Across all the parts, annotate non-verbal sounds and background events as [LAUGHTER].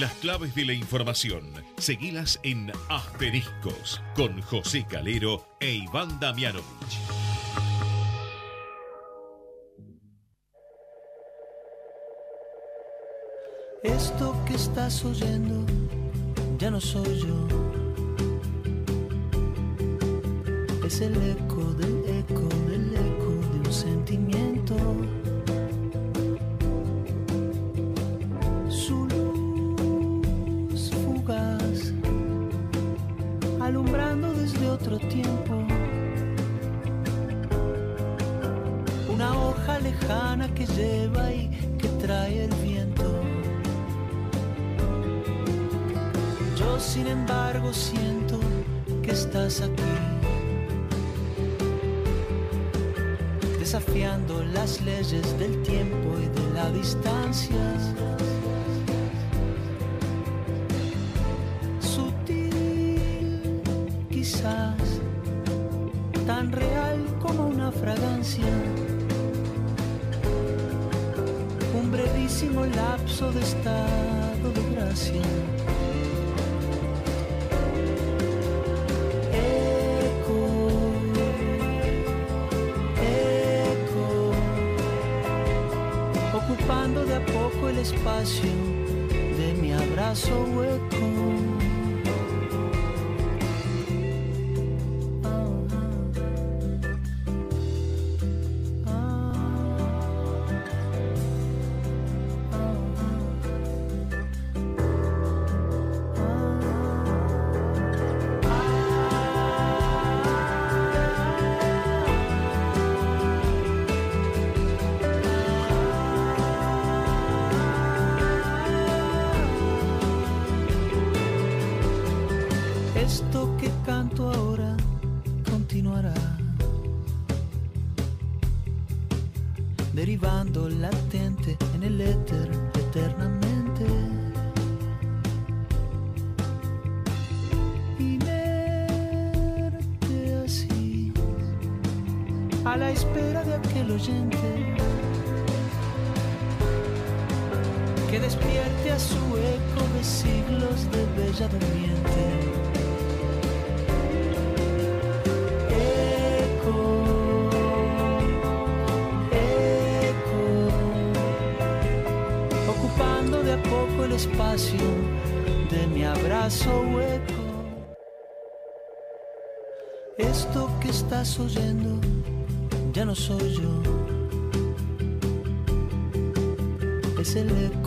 Las claves de la información, seguilas en Asteriscos con José Calero e Iván Damianovich. Esto que estás oyendo ya no soy yo. Es el eco del eco del eco de un sentimiento. Otro tiempo. Una hoja lejana que lleva y que trae el viento. Yo sin embargo siento que estás aquí, desafiando las leyes del tiempo y de la distancia. Que canto ahora mi abrazo hueco. Esto que estás oyendo ya no soy yo. Es el eco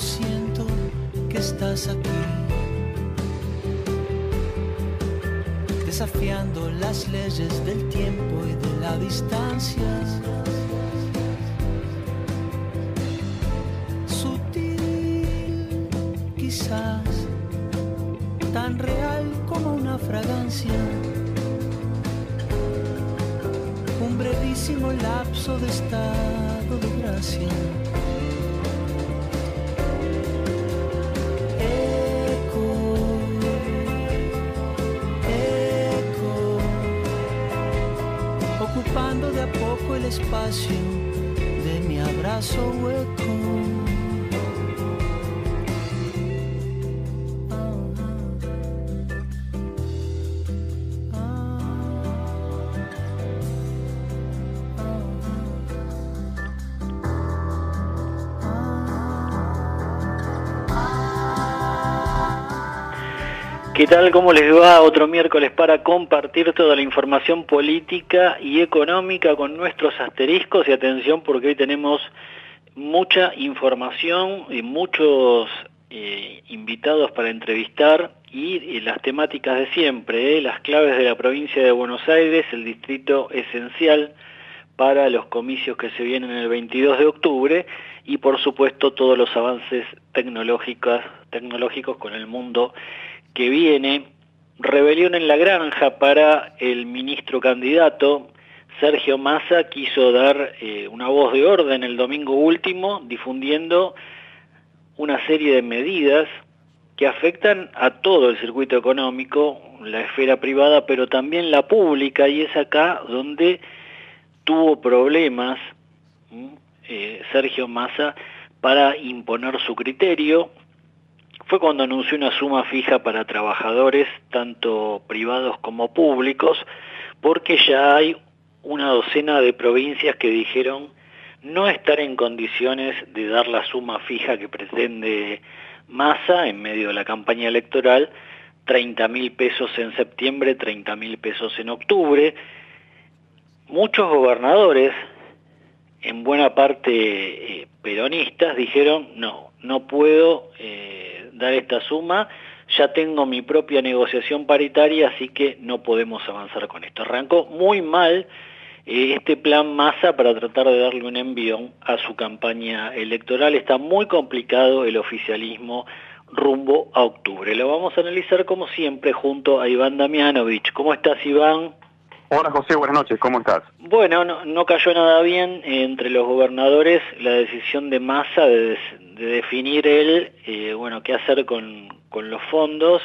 siento que estás aquí. desafiando las leyes del tiempo y de la distancia. Sutil, quizás, tan real como una fragancia. Un brevísimo lapso de estado de gracia. De mi abrazo hueco. ¿Qué tal? ¿Cómo les va? Otro miércoles para compartir toda la información política y económica con nuestros asteriscos y atención porque hoy tenemos mucha información y muchos eh, invitados para entrevistar y, y las temáticas de siempre, ¿eh? las claves de la provincia de Buenos Aires, el distrito esencial para los comicios que se vienen el 22 de octubre y por supuesto todos los avances tecnológicos con el mundo que viene rebelión en la granja para el ministro candidato. Sergio Massa quiso dar eh, una voz de orden el domingo último, difundiendo una serie de medidas que afectan a todo el circuito económico, la esfera privada, pero también la pública, y es acá donde tuvo problemas eh, Sergio Massa para imponer su criterio. Fue cuando anunció una suma fija para trabajadores, tanto privados como públicos, porque ya hay una docena de provincias que dijeron no estar en condiciones de dar la suma fija que pretende Massa en medio de la campaña electoral, 30 mil pesos en septiembre, 30 mil pesos en octubre. Muchos gobernadores, en buena parte eh, peronistas, dijeron, no, no puedo eh, dar esta suma, ya tengo mi propia negociación paritaria, así que no podemos avanzar con esto. Arrancó muy mal eh, este plan Massa para tratar de darle un envión a su campaña electoral. Está muy complicado el oficialismo rumbo a octubre. Lo vamos a analizar como siempre junto a Iván Damianovich. ¿Cómo estás Iván? Hola José, buenas noches, ¿cómo estás? Bueno, no, cayó nada bien entre los gobernadores la decisión de Massa de, definir él, eh, bueno, qué hacer con, con los fondos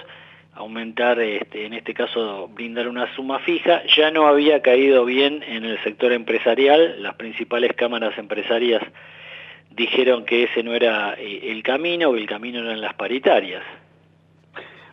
aumentar, este, en este caso brindar una suma fija, ya no había caído bien en el sector empresarial, las principales cámaras empresarias dijeron que ese no era eh, el camino, que el camino eran las paritarias.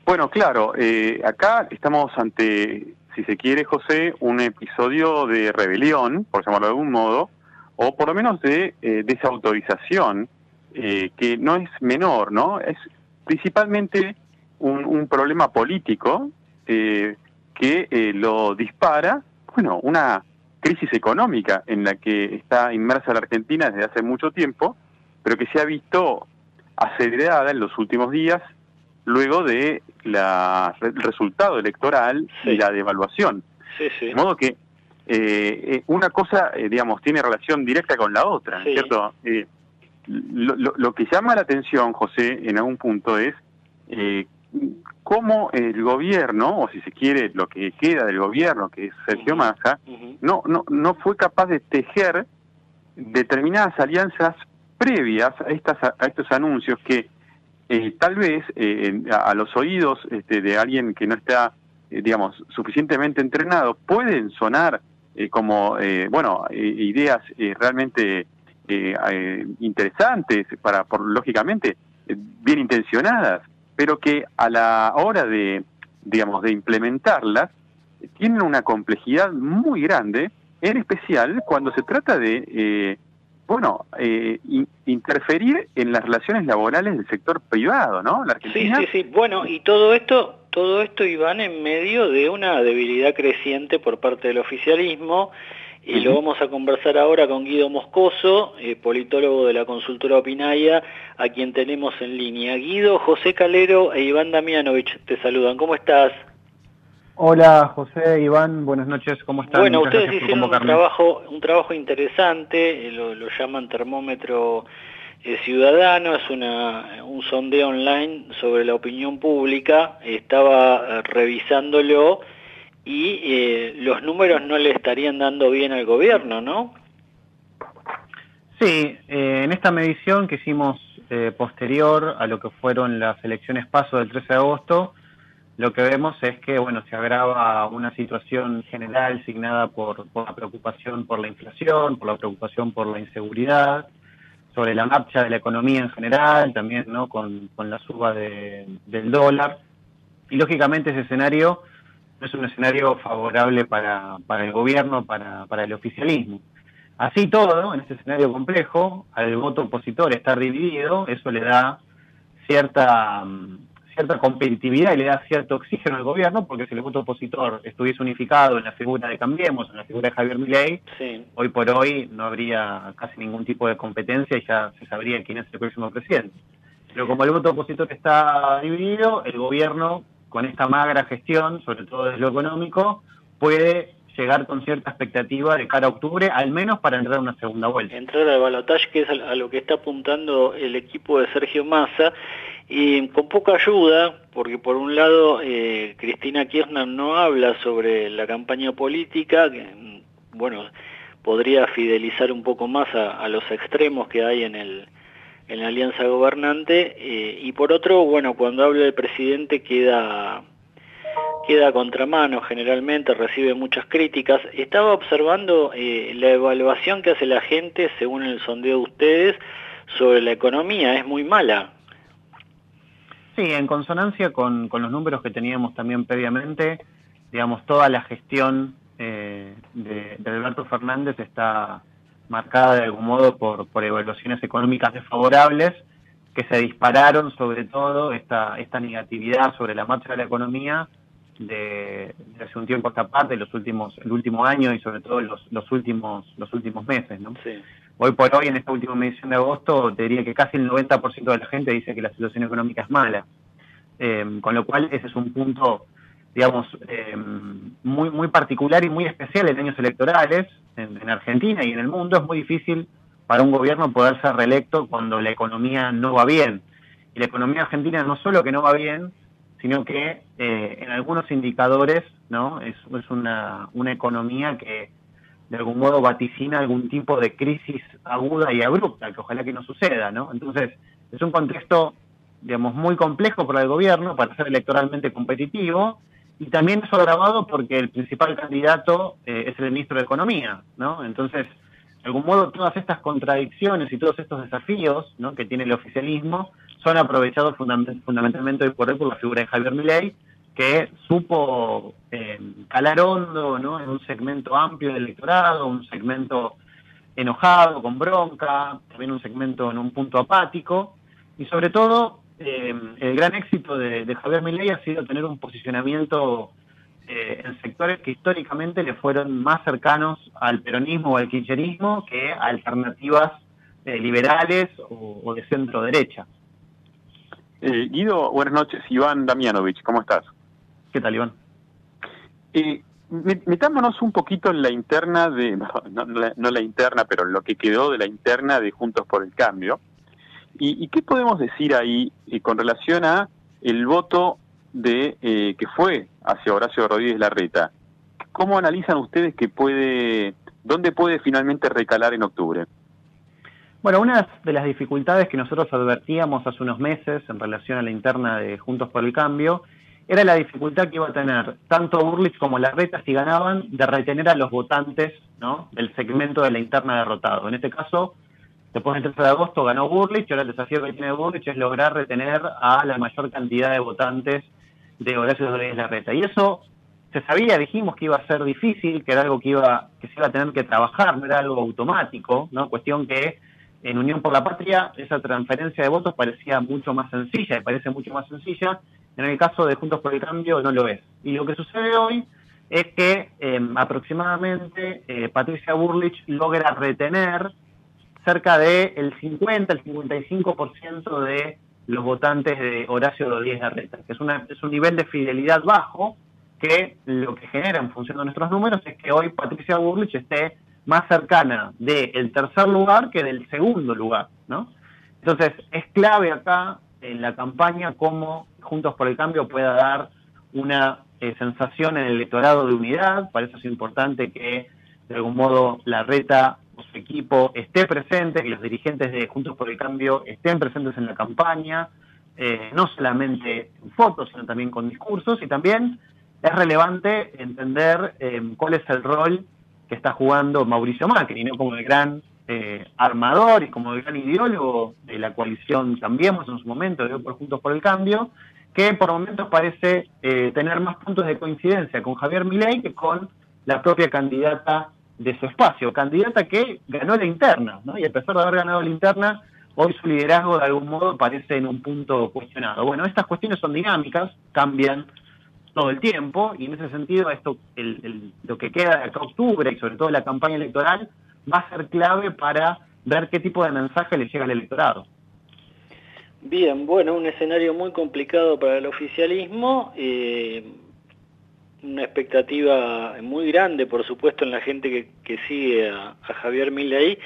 Bueno, claro, eh, acá estamos ante, si se quiere, José, un episodio de rebelión, por llamarlo de algún modo, o por lo menos de eh, desautorización, que no es menor, ¿no? Es principalmente un, problema político eh, que eh, lo dispara, bueno, una crisis económica en la que está inmersa la Argentina desde hace mucho tiempo, pero que se ha visto acelerada en los últimos días luego de la, el resultado electoral y la devaluación. De modo que eh, una cosa, digamos, tiene relación directa con la otra, ¿cierto? Lo, lo, que llama la atención, José, en algún punto es cómo el gobierno, o si se quiere, lo que queda del gobierno, que es Sergio Massa, no, no, no fue capaz de tejer determinadas alianzas previas a, estas, a estos anuncios que eh, tal vez eh, a, los oídos este, de alguien que no está, eh, digamos, suficientemente entrenado, pueden sonar como, bueno, ideas realmente interesantes, para, por, lógicamente, bien intencionadas, pero que a la hora de, digamos, de implementarlas, tienen una complejidad muy grande, en especial cuando se trata de, eh, bueno, eh, interferir en las relaciones laborales del sector privado, ¿no? La Sí, sí, sí. Bueno, y todo esto, todo esto, Iván, en medio de una debilidad creciente por parte del oficialismo, y lo vamos a conversar ahora con Guido Moscoso, eh, politólogo de la consultora Opinaya, a quien tenemos en línea. Guido, José Calero e Iván Damianovich te saludan. ¿Cómo estás? Hola José, Iván, buenas noches, ¿cómo están? Bueno, ustedes hicieron un trabajo, un trabajo interesante, eh, lo, llaman termómetro eh, ciudadano, es una, un sondeo online sobre la opinión pública, estaba revisándolo y eh, los números no le estarían dando bien al gobierno, ¿no? Sí, eh, en esta medición que hicimos eh, posterior a lo que fueron las elecciones paso del 13 de agosto, lo que vemos es que bueno se agrava una situación general signada por, la preocupación por la inflación, por la preocupación por la inseguridad, sobre la marcha de la economía en general, también no con, la suba del dólar. Y lógicamente ese escenario no es un escenario favorable para, el gobierno, para, para el oficialismo. Así todo, en este escenario complejo, al voto opositor estar dividido, eso le da cierta, cierta competitividad y le da cierto oxígeno al gobierno, porque si el voto opositor estuviese unificado en la figura de Cambiemos, en la figura de Javier Milei, hoy por hoy no habría casi ningún tipo de competencia y ya se sabría quién es el próximo presidente. Pero como el voto opositor está dividido, el gobierno con esta magra gestión, sobre todo desde lo económico, puede llegar con cierta expectativa de cara a octubre, al menos para entrar a una segunda vuelta. Entrar al balotaje, que es a lo que está apuntando el equipo de Sergio Massa, y con poca ayuda, porque por un lado eh, Cristina Kirchner no habla sobre la campaña política, que bueno, podría fidelizar un poco más a, los extremos que hay en, el, en la alianza gobernante, eh, y por otro, bueno, cuando habla el presidente queda queda a contramano generalmente, recibe muchas críticas. Estaba observando eh, la evaluación que hace la gente, según el sondeo de ustedes, sobre la economía, es muy mala. Sí, en consonancia con, los números que teníamos también previamente, digamos, toda la gestión eh, de, Alberto Fernández está marcada de algún modo por, por evaluaciones económicas desfavorables que se dispararon sobre todo esta, esta negatividad sobre la marcha de la economía de, hace un tiempo esta parte, los últimos, el último año y sobre todo los, los últimos, los últimos meses, ¿no? Sí. Hoy por hoy, en esta última medición de agosto, te diría que casi el 90% de la gente dice que la situación económica es mala. Eh, con lo cual, ese es un punto, digamos, eh, muy, muy particular y muy especial en años electorales en, Argentina y en el mundo. Es muy difícil para un gobierno poder ser reelecto cuando la economía no va bien. Y la economía argentina no solo que no va bien, sino que eh, en algunos indicadores no es, una economía que de algún modo vaticina algún tipo de crisis aguda y abrupta, que ojalá que no suceda, ¿no? Entonces, es un contexto, digamos, muy complejo para el gobierno, para ser electoralmente competitivo, y también eso agravado porque el principal candidato eh, es el ministro de Economía, ¿no? Entonces, de algún modo, todas estas contradicciones y todos estos desafíos ¿no? que tiene el oficialismo son aprovechados fundamentalmente por él por la figura de Javier Milei, que supo eh, calar hondo ¿no? en un segmento amplio del electorado, un segmento enojado, con bronca, también un segmento en un punto apático, y sobre todo eh, el gran éxito de, Javier Milei ha sido tener un posicionamiento eh, en sectores que históricamente le fueron más cercanos al peronismo o al kirchnerismo que a alternativas liberales o, o de centro derecha. Guido, buenas noches. Iván Damianovich, ¿cómo estás? ¿Qué tal, Iván? Eh, metámonos un poquito en la interna de, no, la, interna, pero lo que quedó de la interna de Juntos por el Cambio. ¿Y, qué podemos decir ahí eh, con relación a el voto de eh, que fue hacia Horacio Rodríguez Larreta? ¿Cómo analizan ustedes que puede, dónde puede finalmente recalar en octubre? Bueno, una de las dificultades que nosotros advertíamos hace unos meses en relación a la interna de Juntos por el Cambio era la dificultad que iba a tener tanto Burlich como Larreta si ganaban de retener a los votantes ¿no? del segmento de la interna derrotado. En este caso, después del 13 de agosto ganó Burlich ahora el desafío que tiene Burlich es lograr retener a la mayor cantidad de votantes de Horacio Rodríguez Larreta. Y eso se sabía, dijimos que iba a ser difícil, que era algo que iba que se iba a tener que trabajar, no era algo automático, ¿no? Cuestión que en Unión por la Patria esa transferencia de votos parecía mucho más sencilla y parece mucho más sencilla en el caso de Juntos por el Cambio no lo es. Y lo que sucede hoy es que em, aproximadamente eh, Patricia Burlich logra retener cerca del el 50, el 55% de los votantes de Horacio Rodríguez Larreta, que es, una, es un nivel de fidelidad bajo que lo que genera en función de nuestros números es que hoy Patricia Burlich esté más cercana del tercer lugar que del segundo lugar, ¿no? Entonces, es clave acá en la campaña cómo Juntos por el Cambio pueda dar una eh, sensación en el electorado de unidad. Para eso es importante que de algún modo la reta o su equipo esté presente, que los dirigentes de Juntos por el Cambio estén presentes en la campaña, eh, no solamente en fotos, sino también con discursos. Y también es relevante entender eh, cuál es el rol que está jugando Mauricio Macri, ¿no? como el gran eh, armador y como el gran ideólogo de la coalición Cambiemos en su momento, de por Juntos por el Cambio, que por momentos parece eh, tener más puntos de coincidencia con Javier Milei que con la propia candidata de su espacio, candidata que ganó la interna, ¿no? y a pesar de haber ganado la interna, hoy su liderazgo de algún modo parece en un punto cuestionado. Bueno, estas cuestiones son dinámicas, cambian todo el tiempo, y en ese sentido esto, lo que queda de octubre y sobre todo la campaña electoral va a ser clave para ver qué tipo de mensaje le llega al electorado. Bien, bueno, un escenario muy complicado para el oficialismo, eh, una expectativa muy grande, por supuesto, en la gente que, sigue a, Javier Milei,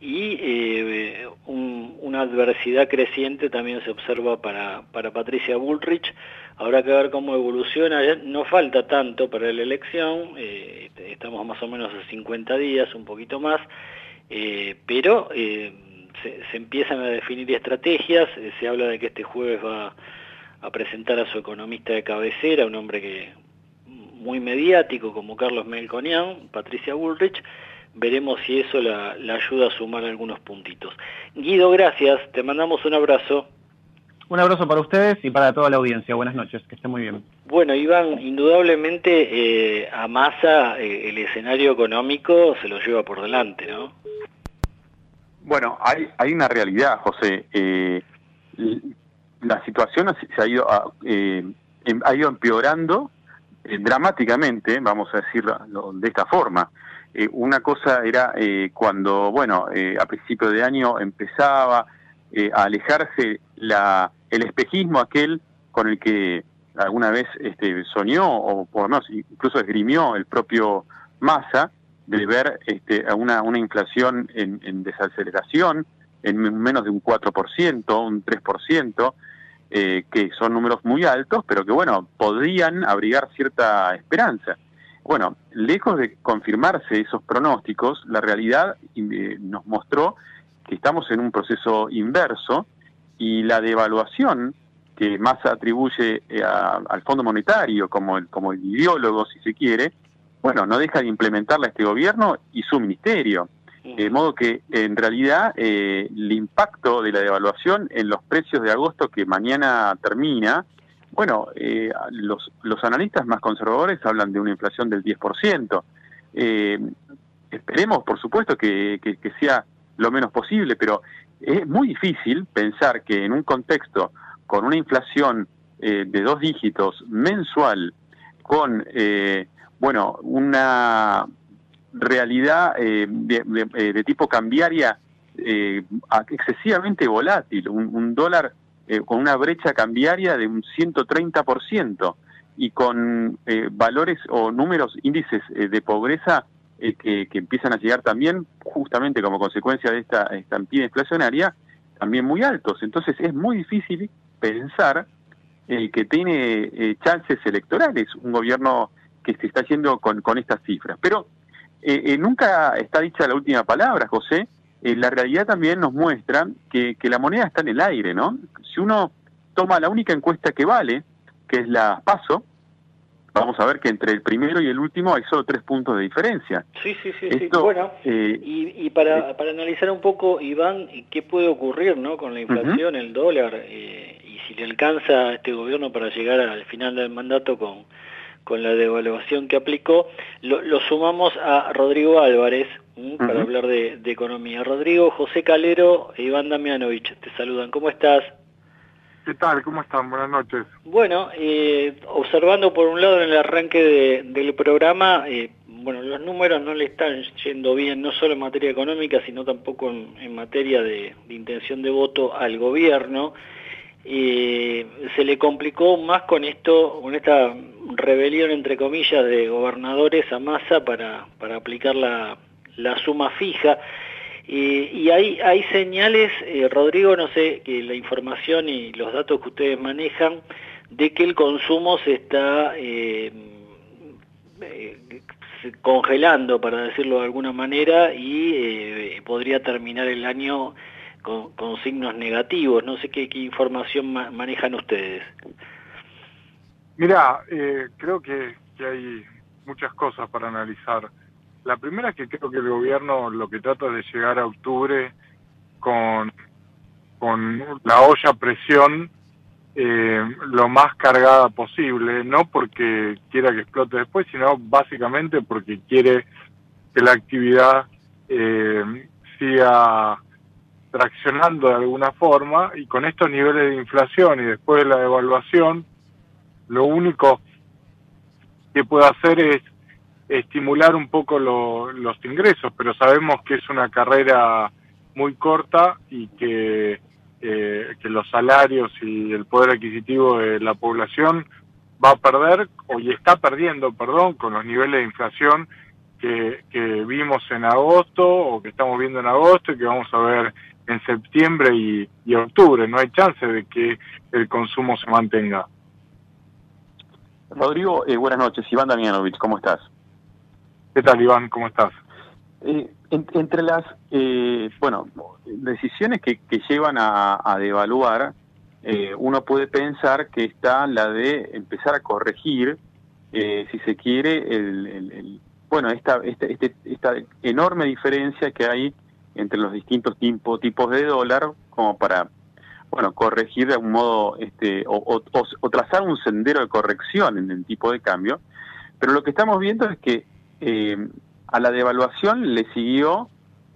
y eh, una adversidad creciente también se observa para, para Patricia Bullrich. Habrá que ver cómo evoluciona, no falta tanto para la elección, eh, estamos más o menos a 50 días, un poquito más, eh, pero se, se, empiezan a definir estrategias, se habla de que este jueves va a presentar a su economista de cabecera, un hombre que muy mediático como Carlos Melconian, Patricia Bullrich, veremos si eso la, ayuda a sumar algunos puntitos. Guido, gracias, te mandamos un abrazo. Un abrazo para ustedes y para toda la audiencia. Buenas noches, que esté muy bien. Bueno, Iván, indudablemente eh, a Massa eh, el escenario económico se lo lleva por delante, ¿no? Bueno, hay, hay una realidad, José. Eh, la situación se ha ido, em, ha ido empeorando dramáticamente, vamos a decirlo de esta forma. Eh, una cosa era eh, cuando, bueno, eh, a principio de año empezaba a alejarse la, el espejismo aquel con el que alguna vez este, soñó o por lo menos incluso esgrimió el propio Massa de ver este, una, una inflación en, en desaceleración en menos de un 4%, un 3%, que son números muy altos, pero que bueno, podrían abrigar cierta esperanza. Bueno, lejos de confirmarse esos pronósticos, la realidad eh, nos mostró que estamos en un proceso inverso y la devaluación que más atribuye eh, al Fondo Monetario como el, como el ideólogo, si se quiere, bueno, no deja de implementarla este gobierno y su ministerio. De modo que en realidad eh, el impacto de la devaluación en los precios de agosto que mañana termina bueno, eh, los, los analistas más conservadores hablan de una inflación del 10%. Eh, esperemos, por supuesto, que, que, sea lo menos posible, pero es muy difícil pensar que en un contexto con una inflación eh, de dos dígitos mensual, con, eh, bueno, una realidad eh, de, de, tipo cambiaria excesivamente volátil, un, un dólar eh, con una brecha cambiaria de un 130% y con eh, valores o números, índices eh, de pobreza que, empiezan a llegar también justamente como consecuencia de esta estampida inflacionaria, también muy altos. Entonces es muy difícil pensar que tiene chances electorales un gobierno que se está haciendo con, con estas cifras. Pero nunca está dicha la última palabra, José, eh, la realidad también nos muestra que, la moneda está en el aire, ¿no? Si uno toma la única encuesta que vale, que es la PASO, vamos a ver que entre el primero y el último hay solo tres puntos de diferencia. Sí, sí, sí. sí. Bueno, eh, y, para, para analizar un poco, Iván, ¿qué puede ocurrir ¿no? con la inflación, el dólar, eh, y si le alcanza a este gobierno para llegar al final del mandato con, con la devaluación que aplicó, lo, lo sumamos a Rodrigo Álvarez, para hablar de, economía. Rodrigo, José Calero e Iván Damianovich te saludan. ¿Cómo estás? ¿Qué tal? ¿Cómo están? Buenas noches. Bueno, eh, observando por un lado en el arranque del programa, eh, bueno, los números no le están yendo bien, no solo en materia económica, sino tampoco en, materia de, intención de voto al gobierno. Eh, se le complicó más con esto, con esta rebelión entre comillas de gobernadores a masa para, para aplicar la, la suma fija. Y hay, hay señales, eh, Rodrigo, no sé, que la información y los datos que ustedes manejan, de que el consumo se está eh, eh, congelando, para decirlo de alguna manera, y podría terminar el año con, signos negativos. No sé qué, información manejan ustedes. Mira, creo que hay muchas cosas para analizar. La primera es que creo que el gobierno lo que trata de llegar a octubre con, con la olla presión eh, lo más cargada posible, no porque quiera que explote después, sino básicamente porque quiere que la actividad eh, siga traccionando de alguna forma y con estos niveles de inflación y después de la devaluación, lo único que puede hacer es estimular un poco los ingresos, pero sabemos que es una carrera muy corta y que, eh, que los salarios y el poder adquisitivo de la población va a perder, o y está perdiendo, perdón, con los niveles de inflación que, vimos en agosto o que estamos viendo en agosto y que vamos a ver en septiembre y, octubre. No hay chance de que el consumo se mantenga. Rodrigo, eh, buenas noches. Iván Damianovich, ¿cómo estás? ¿Qué tal, Iván? ¿Cómo estás? Eh, entre las eh, bueno decisiones que, llevan a, devaluar, uno puede pensar que está la de empezar a corregir, si se quiere, el, bueno, esta, esta, este, esta enorme diferencia que hay entre los distintos tipos tipos de dólar, como para, bueno, corregir de algún modo, este, o, trazar un sendero de corrección en el tipo de cambio. Pero lo que estamos viendo es que eh, a la devaluación le siguió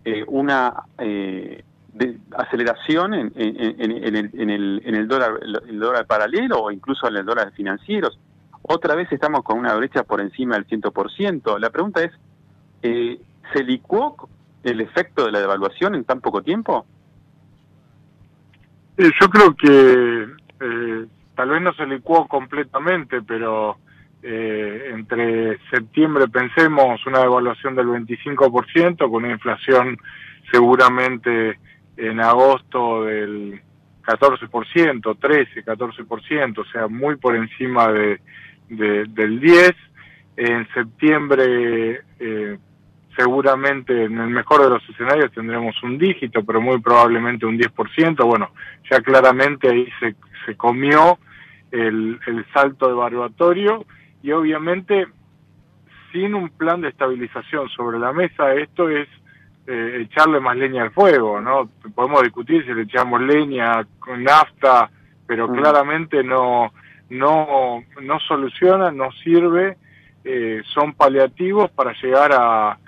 eh, una eh, aceleración en, en, el, en, el, en el dólar, el dólar paralelo o incluso en el dólar financieros. Otra vez estamos con una brecha por encima del 100%. La pregunta es, eh, ¿se licuó el efecto de la devaluación en tan poco tiempo? yo creo que eh, tal vez no se licuó completamente, pero eh, entre septiembre pensemos una devaluación del 25% con una inflación seguramente en agosto del 14%, 13, 14%, o sea, muy por encima de, del 10. En septiembre, eh, seguramente en el mejor de los escenarios tendremos un dígito, pero muy probablemente un 10%. Bueno, ya claramente ahí se, se comió el, el salto evaluatorio y obviamente sin un plan de estabilización sobre la mesa, esto es eh, echarle más leña al fuego, ¿no? Podemos discutir si le echamos leña con nafta, pero mm. claramente no no, no soluciona, no sirve, eh, son paliativos para llegar a,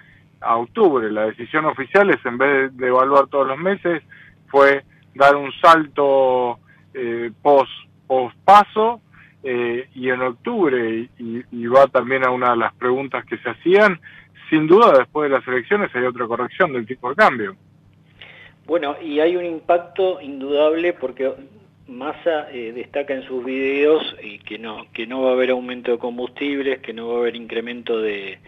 a octubre. La decisión oficial es, en vez de evaluar todos los meses, fue dar un salto eh, post, post paso eh, y en octubre, y, y, va también a una de las preguntas que se hacían, sin duda después de las elecciones hay otra corrección del tipo de cambio. Bueno, y hay un impacto indudable porque Massa eh, destaca en sus videos y que no, que no va a haber aumento de combustibles, que no va a haber incremento de,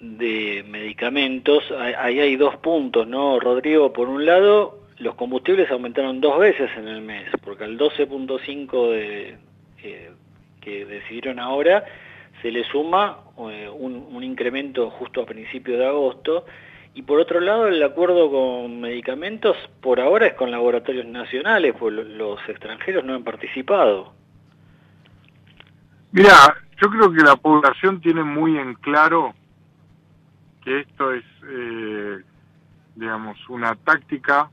de medicamentos. Ahí hay dos puntos, ¿no, Rodrigo? Por un lado, los combustibles aumentaron dos veces en el mes, porque al 12.5 de, que decidieron ahora se le suma eh, un, un incremento justo a principios de agosto, y por otro lado, el acuerdo con medicamentos por ahora es con laboratorios nacionales, pues los extranjeros no han participado. Mira, yo creo que la población tiene muy en claro que esto es, eh, digamos, una táctica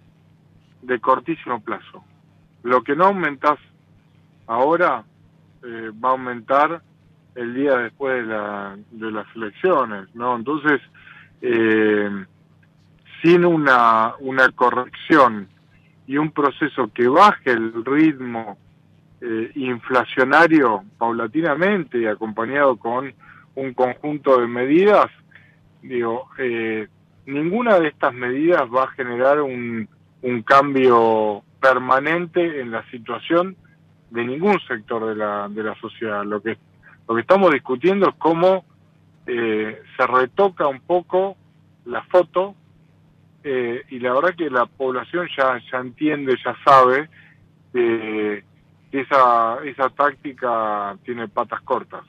de cortísimo plazo. Lo que no aumentas ahora eh, va a aumentar el día después de, la, de las elecciones, ¿no? Entonces, eh, sin una, una corrección y un proceso que baje el ritmo eh, inflacionario paulatinamente y acompañado con un conjunto de medidas, digo, eh, ninguna de estas medidas va a generar un, un cambio permanente en la situación de ningún sector de la, de la sociedad. Lo que, lo que estamos discutiendo es cómo eh, se retoca un poco la foto eh, y la verdad que la población ya, ya entiende, ya sabe que esa, esa táctica tiene patas cortas.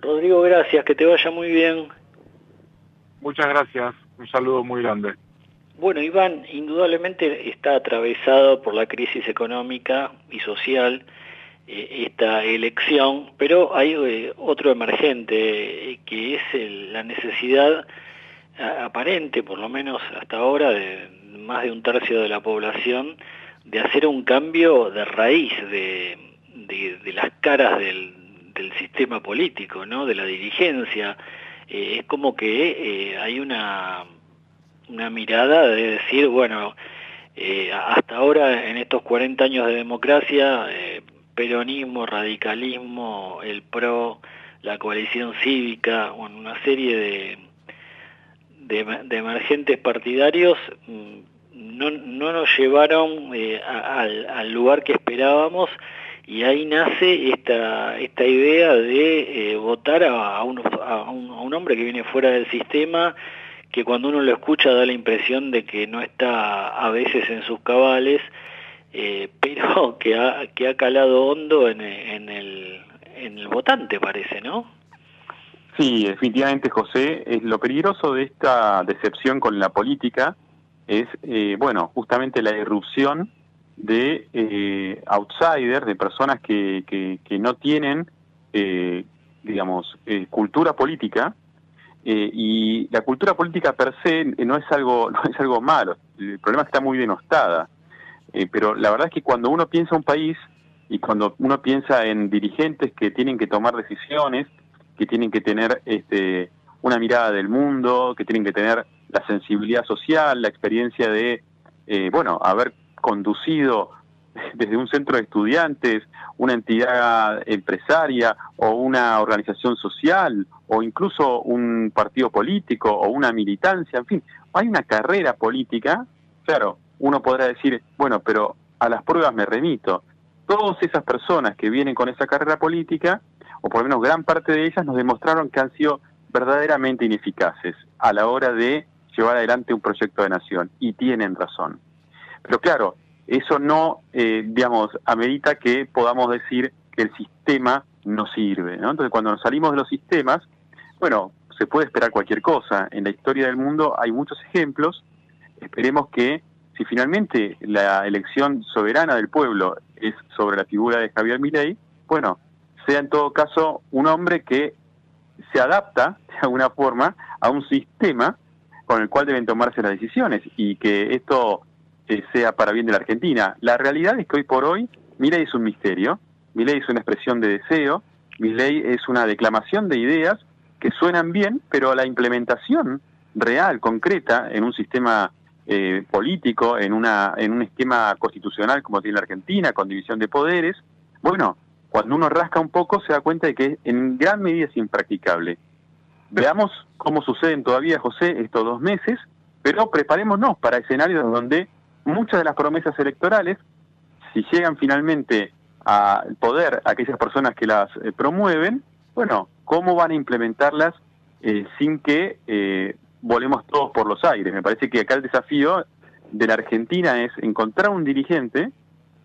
Rodrigo, gracias, que te vaya muy bien. Muchas gracias, un saludo muy grande. Bueno, Iván, indudablemente está atravesado por la crisis económica y social eh, esta elección, pero hay eh, otro emergente eh, que es la necesidad aparente, por lo menos hasta ahora, de más de un tercio de la población, de hacer un cambio de raíz de, las caras del, sistema político, ¿no? de la dirigencia. es como que hay una, una mirada de decir, bueno, hasta ahora en estos 40 años de democracia, peronismo, radicalismo, el PRO, la coalición cívica, una serie de, de, emergentes partidarios mm, no, no nos llevaron eh, al, lugar que esperábamos y ahí nace esta, esta idea de eh, votar a, un, hombre que viene fuera del sistema, que cuando uno lo escucha da la impresión de que no está a veces en sus cabales, eh, [LAUGHS] pero que ha, que ha calado hondo en, en, el, en el votante, parece, ¿no? Sí, definitivamente, José. Es lo peligroso de esta decepción con la política es, eh, bueno, justamente la irrupción de eh, outsiders, de personas que, que, no tienen, eh, digamos, eh, cultura política, y la cultura política per se no es algo [LAUGHS] no es algo malo, el problema está muy denostada, pero la verdad es que cuando uno piensa un país y cuando uno piensa en dirigentes que tienen que tomar decisiones, que tienen que tener este, una mirada del mundo, que tienen que tener la sensibilidad social, la experiencia de, bueno, haber conducido desde un centro de estudiantes, una entidad empresaria o una organización social o incluso un partido político o una militancia, en fin, hay una carrera política, claro, uno podrá decir, bueno, pero a las pruebas me remito. Todas esas personas que vienen con esa carrera política, o por lo menos gran parte de ellas, nos demostraron que han sido verdaderamente ineficaces a la hora de llevar adelante un proyecto de nación, y tienen razón. Pero claro, eso no, eh, digamos, amerita que podamos decir que el sistema no sirve. ¿no? Entonces, cuando nos salimos de los sistemas, bueno, se puede esperar cualquier cosa. En la historia del mundo hay muchos ejemplos. Esperemos que si finalmente la elección soberana del pueblo es sobre la figura de Javier Milei, bueno, sea en todo caso un hombre que se adapta de alguna forma a un sistema con el cual deben tomarse las decisiones y que esto sea para bien de la Argentina. La realidad es que hoy por hoy mi ley es un misterio, mi ley es una expresión de deseo, mi ley es una declamación de ideas que suenan bien, pero la implementación real, concreta, en un sistema eh, político, en, una, en un esquema constitucional como tiene la Argentina, con división de poderes, bueno, cuando uno rasca un poco se da cuenta de que en gran medida es impracticable. Veamos cómo suceden todavía, José, estos dos meses, pero preparémonos para escenarios donde muchas de las promesas electorales, si llegan finalmente al poder aquellas personas que las eh, promueven, bueno, ¿cómo van a implementarlas eh, sin que eh, volemos todos por los aires? Me parece que acá el desafío de la Argentina es encontrar un dirigente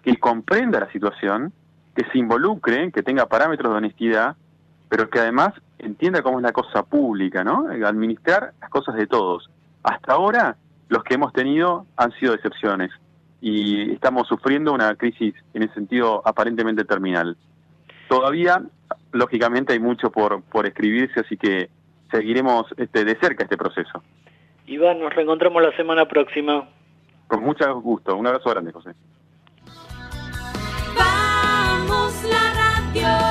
que comprenda la situación, que se involucre, que tenga parámetros de honestidad, pero que además entienda cómo es la cosa pública, ¿no? Administrar las cosas de todos. Hasta ahora los que hemos tenido han sido decepciones y estamos sufriendo una crisis en el sentido aparentemente terminal. Todavía, lógicamente, hay mucho por, por escribirse, así que seguiremos este, de cerca este proceso. Iván, nos reencontramos la semana próxima. Con mucho gusto. Un abrazo grande, José. Vamos la radio.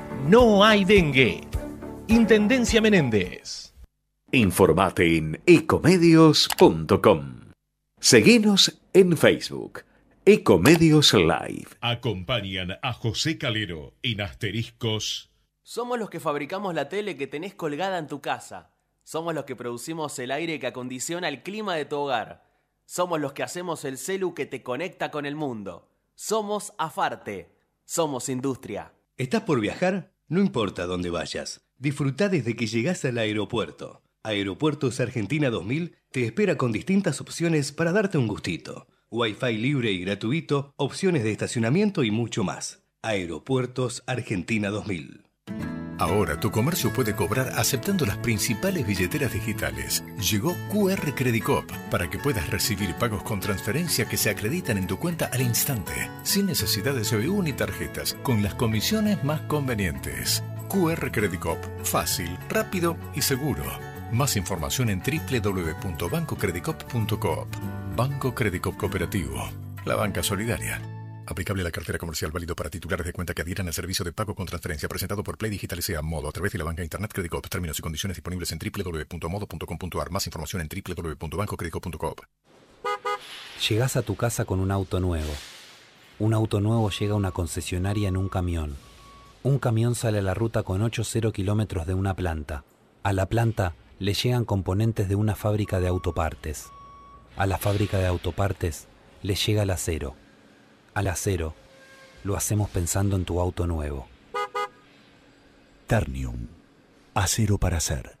no hay dengue. Intendencia Menéndez. Informate en ecomedios.com. Seguinos en Facebook. Ecomedios Live. Acompañan a José Calero en asteriscos. Somos los que fabricamos la tele que tenés colgada en tu casa. Somos los que producimos el aire que acondiciona el clima de tu hogar. Somos los que hacemos el celu que te conecta con el mundo. Somos Afarte. Somos industria. ¿Estás por viajar? No importa dónde vayas. Disfruta desde que llegas al aeropuerto. Aeropuertos Argentina 2000 te espera con distintas opciones para darte un gustito. Wi-Fi libre y gratuito, opciones de estacionamiento y mucho más. Aeropuertos Argentina 2000. Ahora tu comercio puede cobrar aceptando las principales billeteras digitales. Llegó QR Credit Cop para que puedas recibir pagos con transferencia que se acreditan en tu cuenta al instante, sin necesidad de CBU ni tarjetas, con las comisiones más convenientes. QR Credit Cop, fácil, rápido y seguro. Más información en www.bancocreditcop.coop. Banco Credit Cop Cooperativo. La banca solidaria. Aplicable la cartera comercial válido para titulares de cuenta que adhieran al servicio de pago con transferencia presentado por Play Digital SEA Modo a través de la banca Internet Credit Cop. Términos y condiciones disponibles en www.modo.com.ar. Más información en www.bancocreditcop.coop. Llegás a tu casa con un auto nuevo. Un auto nuevo llega a una concesionaria en un camión. Un camión sale a la ruta con 8-0 kilómetros de una planta. A la planta le llegan componentes de una fábrica de autopartes. A la fábrica de autopartes le llega el acero. Al acero lo hacemos pensando en tu auto nuevo. Ternium. Acero para hacer.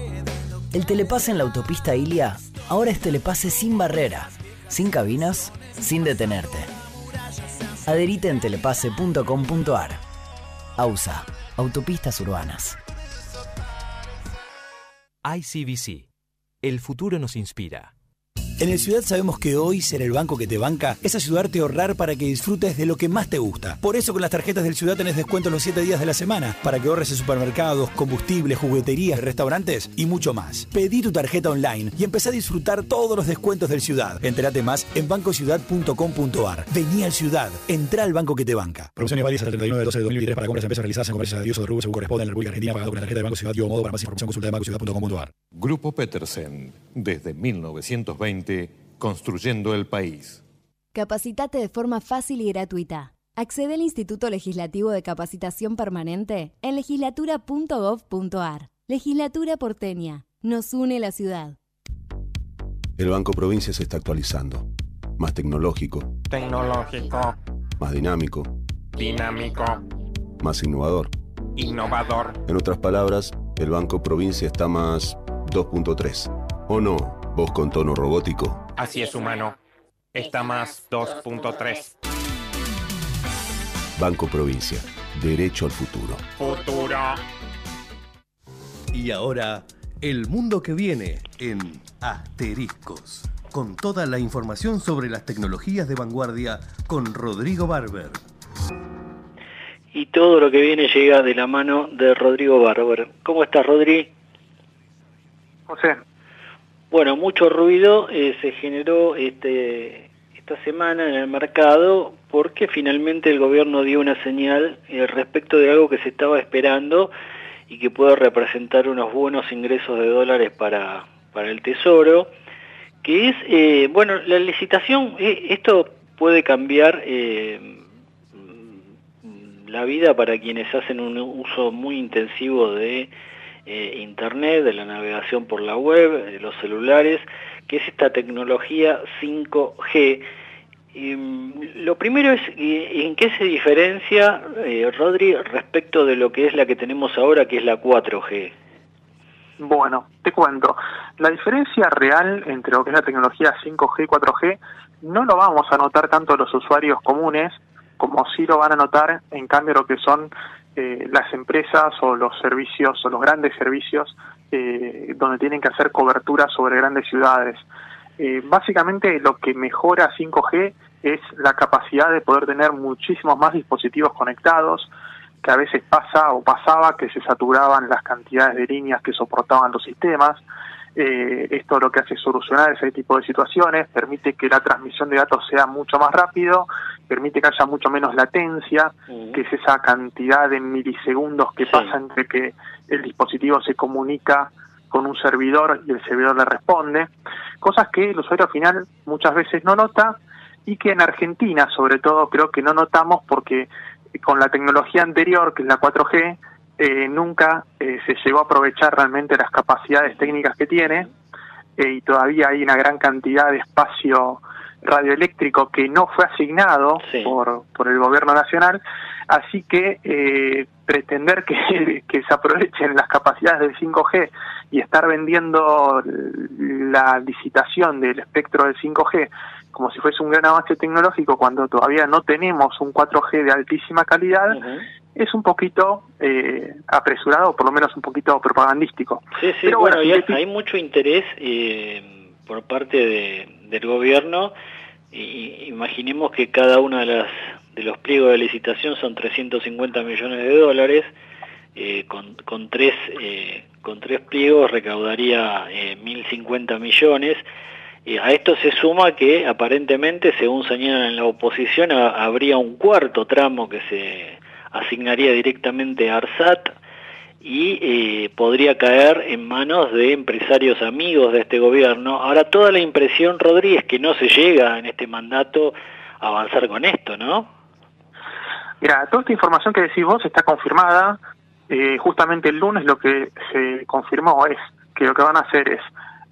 El telepase en la autopista Ilia ahora es telepase sin barrera, sin cabinas, sin detenerte. Adherite en telepase.com.ar. AUSA, Autopistas Urbanas. ICBC. El futuro nos inspira. En el Ciudad sabemos que hoy ser el banco que te banca es ayudarte a ahorrar para que disfrutes de lo que más te gusta. Por eso con las tarjetas del Ciudad tenés descuento los 7 días de la semana para que ahorres en supermercados, combustibles, jugueterías, restaurantes y mucho más. Pedí tu tarjeta online y empezá a disfrutar todos los descuentos del Ciudad. Entérate más en bancociudad.com.ar. Vení al Ciudad, entra al banco que te banca. Promociones válidas hasta el 31 de 12 de 2023 para compras de empresas realizadas en comercios de uso de rubro según corresponde en la República Argentina pagado con la tarjeta de Banco Ciudad y o modo para más información consulta de bancociudad.com.ar. Grupo Petersen, desde 1920, construyendo el país. Capacitate de forma fácil y gratuita. Accede al Instituto Legislativo de Capacitación Permanente en legislatura.gov.ar. Legislatura porteña. Nos une la ciudad. El Banco Provincia se está actualizando. Más tecnológico, Tecnológico, más dinámico, dinámico, más innovador. innovador. En otras palabras, el Banco Provincia está más 2.3. ¿O no? Vos con tono robótico. Así es, humano. Está más 2.3. Banco Provincia. Derecho al futuro. Futuro. Y ahora, el mundo que viene en Asteriscos. Con toda la información sobre las tecnologías de vanguardia con Rodrigo Barber. Y todo lo que viene llega de la mano de Rodrigo Barber. ¿Cómo estás, Rodri? José. Bueno, mucho ruido eh, se generó este, esta semana en el mercado porque finalmente el gobierno dio una señal eh, respecto de algo que se estaba esperando y que puede representar unos buenos ingresos de dólares para, para el Tesoro, que es, eh, bueno, la licitación, esto puede cambiar la vida para quienes hacen un uso muy intensivo de eh, Internet, de la navegación por la web, de los celulares, que es esta tecnología 5G. Em, lo primero es eh, en qué se diferencia, eh, Rodri, respecto de lo que es la que tenemos ahora, que es la 4G. Bueno, te cuento. La diferencia real entre lo que es la tecnología 5G y 4G no lo vamos a notar tanto los usuarios comunes como sí lo van a notar en cambio lo que son eh, las empresas o los servicios o los grandes servicios eh, donde tienen que hacer cobertura sobre grandes ciudades. Eh, básicamente lo que mejora 5G es la capacidad de poder tener muchísimos más dispositivos conectados, que a veces pasa o pasaba que se saturaban las cantidades de líneas que soportaban los sistemas. Eh, esto lo que hace es solucionar ese tipo de situaciones, permite que la transmisión de datos sea mucho más rápido, permite que haya mucho menos latencia, que es esa cantidad de milisegundos que pasa entre que el dispositivo se comunica con un servidor y el servidor le responde, cosas que el usuario al final muchas veces no nota y que en Argentina sobre todo creo que no notamos porque con la tecnología anterior, que es la 4G, eh, nunca eh, se llegó a aprovechar realmente las capacidades técnicas que tiene eh, y todavía hay una gran cantidad de espacio radioeléctrico que no fue asignado por, por el gobierno nacional, así que eh, pretender que, [LAUGHS] que se aprovechen las capacidades del 5G y estar vendiendo la licitación del espectro del 5G como si fuese un gran avance tecnológico cuando todavía no tenemos un 4G de altísima calidad, es un poquito eh, apresurado, por lo menos un poquito propagandístico. Sí, sí, Pero bueno, bueno, y hay, hay mucho interés eh, por parte de, del gobierno. Y, imaginemos que cada uno de, las, de los pliegos de licitación son 350 millones de dólares. Eh, con, con, tres, eh, con tres pliegos recaudaría eh, 1.050 millones. Eh, a esto se suma que aparentemente, según señalan en la oposición, a- habría un cuarto tramo que se asignaría directamente a ARSAT y eh, podría caer en manos de empresarios amigos de este gobierno. Ahora, toda la impresión, Rodríguez, que no se llega en este mandato a avanzar con esto, ¿no? Mira, toda esta información que decís vos está confirmada. Eh, justamente el lunes lo que se confirmó es que lo que van a hacer es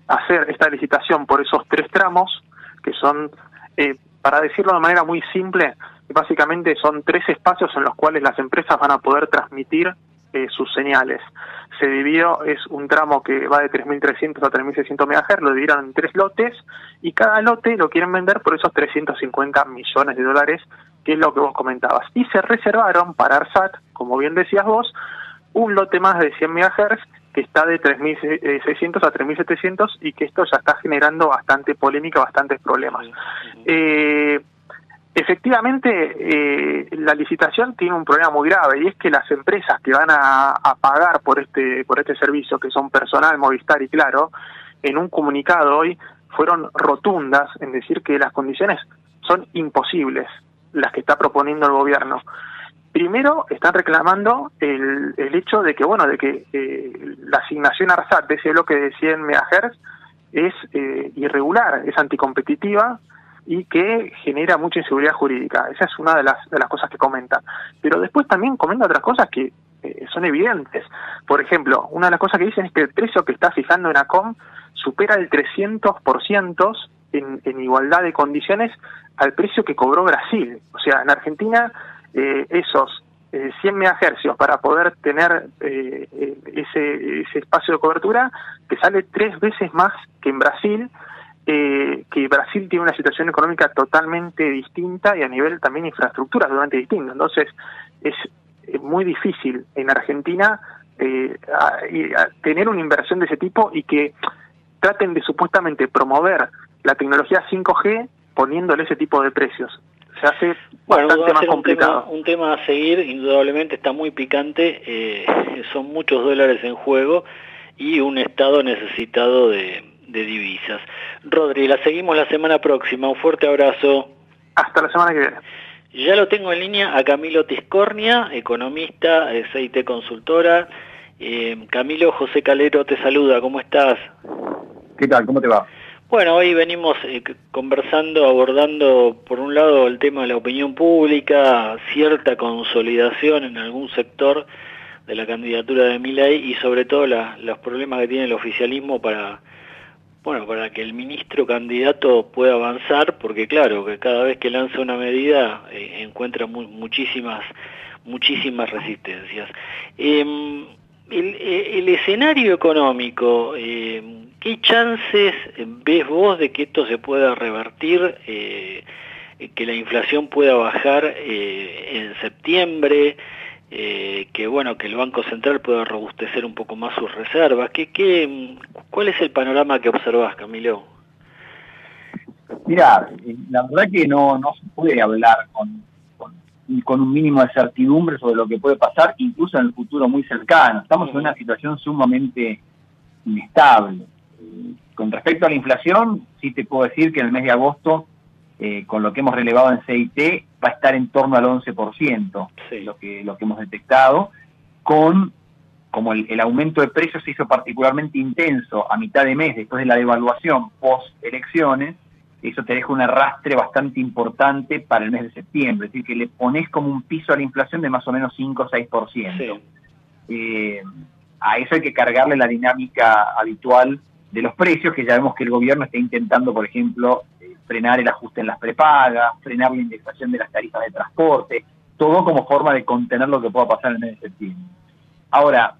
hacer esta licitación por esos tres tramos, que son, eh, para decirlo de manera muy simple, básicamente son tres espacios en los cuales las empresas van a poder transmitir eh, sus señales. Se dividió, es un tramo que va de 3.300 a 3.600 MHz, lo dividieron en tres lotes y cada lote lo quieren vender por esos 350 millones de dólares, que es lo que vos comentabas. Y se reservaron para ARSAT, como bien decías vos, un lote más de 100 MHz que está de 3.600 a 3.700 y que esto ya está generando bastante polémica, bastantes problemas. Eh, efectivamente, eh, la licitación tiene un problema muy grave y es que las empresas que van a, pagar por este, por este servicio, que son Personal, Movistar y Claro, en un comunicado hoy fueron rotundas en decir que las condiciones son imposibles, las que está proponiendo el gobierno. Primero están reclamando el, el hecho de que, bueno, de que eh, la asignación ARSAT de ese bloque de 100 MHz es eh, irregular, es anticompetitiva y que genera mucha inseguridad jurídica. Esa es una de las, de las cosas que comenta. Pero después también comenta otras cosas que eh, son evidentes. Por ejemplo, una de las cosas que dicen es que el precio que está fijando ENACOM supera el 300% en, en igualdad de condiciones al precio que cobró Brasil. O sea, en Argentina eh, esos eh, 100 megahercios para poder tener eh, eh, ese, ese espacio de cobertura que sale tres veces más que en Brasil, eh, que Brasil tiene una situación económica totalmente distinta y a nivel también infraestructura totalmente distinto. Entonces es muy difícil en Argentina eh, a- y a tener una inversión de ese tipo y que traten de supuestamente promover la tecnología 5G poniéndole ese tipo de precios. Se hace Bueno, bastante a más ser un tema, complicado. un tema a seguir, indudablemente está muy picante, eh, son muchos dólares en juego y un Estado necesitado de, de divisas. Rodri, la seguimos la semana próxima, un fuerte abrazo. Hasta la semana que viene. Ya lo tengo en línea a Camilo Tiscornia, economista, es IT consultora. Eh, Camilo, José Calero te saluda, ¿cómo estás? ¿Qué tal? ¿Cómo te va? Bueno, hoy venimos eh, conversando, abordando por un lado el tema de la opinión pública, cierta consolidación en algún sector de la candidatura de Milei y sobre todo la- los problemas que tiene el oficialismo para bueno, para que el ministro candidato pueda avanzar, porque claro, que cada vez que lanza una medida eh, encuentra mu- muchísimas muchísimas resistencias. Em, el, eh, el escenario económico, eh, ¿qué chances ves vos de que esto se pueda revertir, eh, que la inflación pueda bajar eh, en septiembre, eh, que bueno, que el Banco Central pueda robustecer un poco más sus reservas? ¿Qué, qué, ¿Cuál es el panorama que observás, Camilo? Mira, eh, la verdad que no, no se puede hablar con, con, con un mínimo de certidumbre sobre lo que puede pasar, incluso en el futuro muy cercano. Estamos en una situación sumamente inestable. Con respecto a la inflación, sí te puedo decir que en el mes de agosto, eh, con lo que hemos relevado en CIT, va a estar en torno al 11%, lo, que, lo que hemos detectado, con como el, el, aumento de precios se hizo particularmente intenso a mitad de mes después de la devaluación post elecciones, eso te deja un arrastre bastante importante para el mes de septiembre, es decir, que le pones como un piso a la inflación de más o menos 5 o 6%. Eh, a eso hay que cargarle la dinámica habitual de los precios, que ya vemos que el gobierno está intentando, por ejemplo, frenar el ajuste en las prepagas, frenar la indexación de las tarifas de transporte, todo como forma de contener lo que pueda pasar en el mes de septiembre. Ahora,